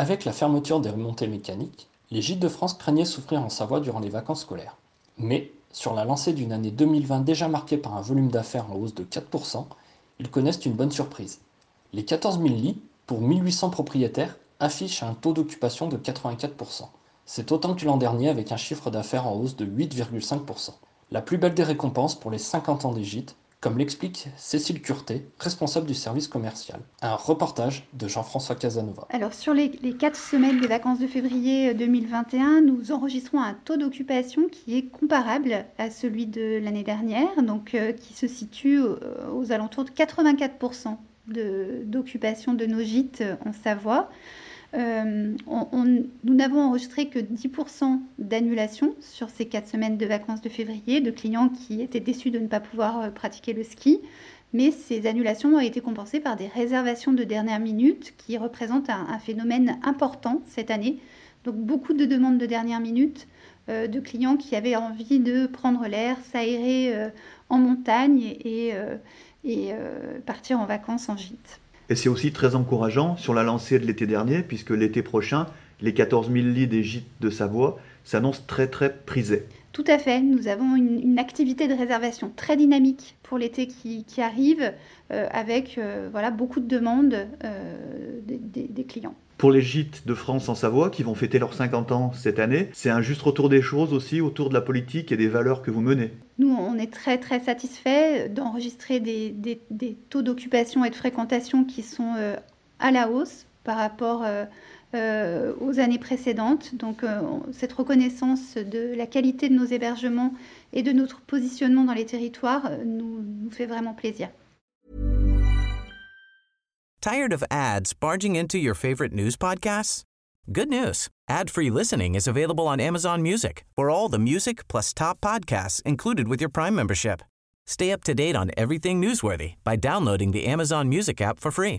Avec la fermeture des remontées mécaniques, les gîtes de France craignaient souffrir en Savoie durant les vacances scolaires. Mais, sur la lancée d'une année 2020 déjà marquée par un volume d'affaires en hausse de 4%, ils connaissent une bonne surprise. Les 14 000 lits, pour 1800 propriétaires, affichent un taux d'occupation de 84%. C'est autant que l'an dernier avec un chiffre d'affaires en hausse de 8,5%. La plus belle des récompenses pour les 50 ans des gîtes, comme l'explique Cécile Curté, responsable du service commercial. Un reportage de Jean-François Casanova. Alors sur les, quatre semaines des vacances de février 2021, nous enregistrons un taux d'occupation qui est comparable à celui de l'année dernière, donc euh, qui se situe aux, aux alentours de 84% d'occupation de nos gîtes en Savoie. Euh, nous n'avons enregistré que 10% d'annulation sur ces 4 semaines de vacances de février, de clients qui étaient déçus de ne pas pouvoir euh, pratiquer le ski. Mais ces annulations ont été compensées par des réservations de dernière minute qui représentent un, phénomène important cette année. Donc beaucoup de demandes de dernière minute euh, de clients qui avaient envie de prendre l'air, s'aérer en montagne et partir en vacances en gîte. Et c'est aussi très encourageant sur la lancée de l'été dernier, puisque l'été prochain, les 14 000 lits des gîtes de Savoie s'annoncent très très prisés. Tout à fait, nous avons une, une activité de réservation très dynamique pour l'été qui, qui, arrive, euh, avec euh, voilà, beaucoup de demandes euh, des, des, des clients. Pour les gîtes de France en Savoie qui vont fêter leurs 50 ans cette année, c'est un juste retour des choses aussi autour de la politique et des valeurs que vous menez. Nous, on est très très satisfaits d'enregistrer des, des, des, taux d'occupation et de fréquentation qui sont euh, à la hausse par rapport euh, euh, aux années précédentes. Donc euh, cette reconnaissance de la qualité de nos hébergements et de notre positionnement dans les territoires euh, nous, nous fait vraiment plaisir. Tired of ads barging into your favorite news podcasts? Good news. Ad-free listening is available on Amazon Music. For all the music plus top podcasts included with your Prime membership. Stay up to date on everything newsworthy by downloading the Amazon Music app for free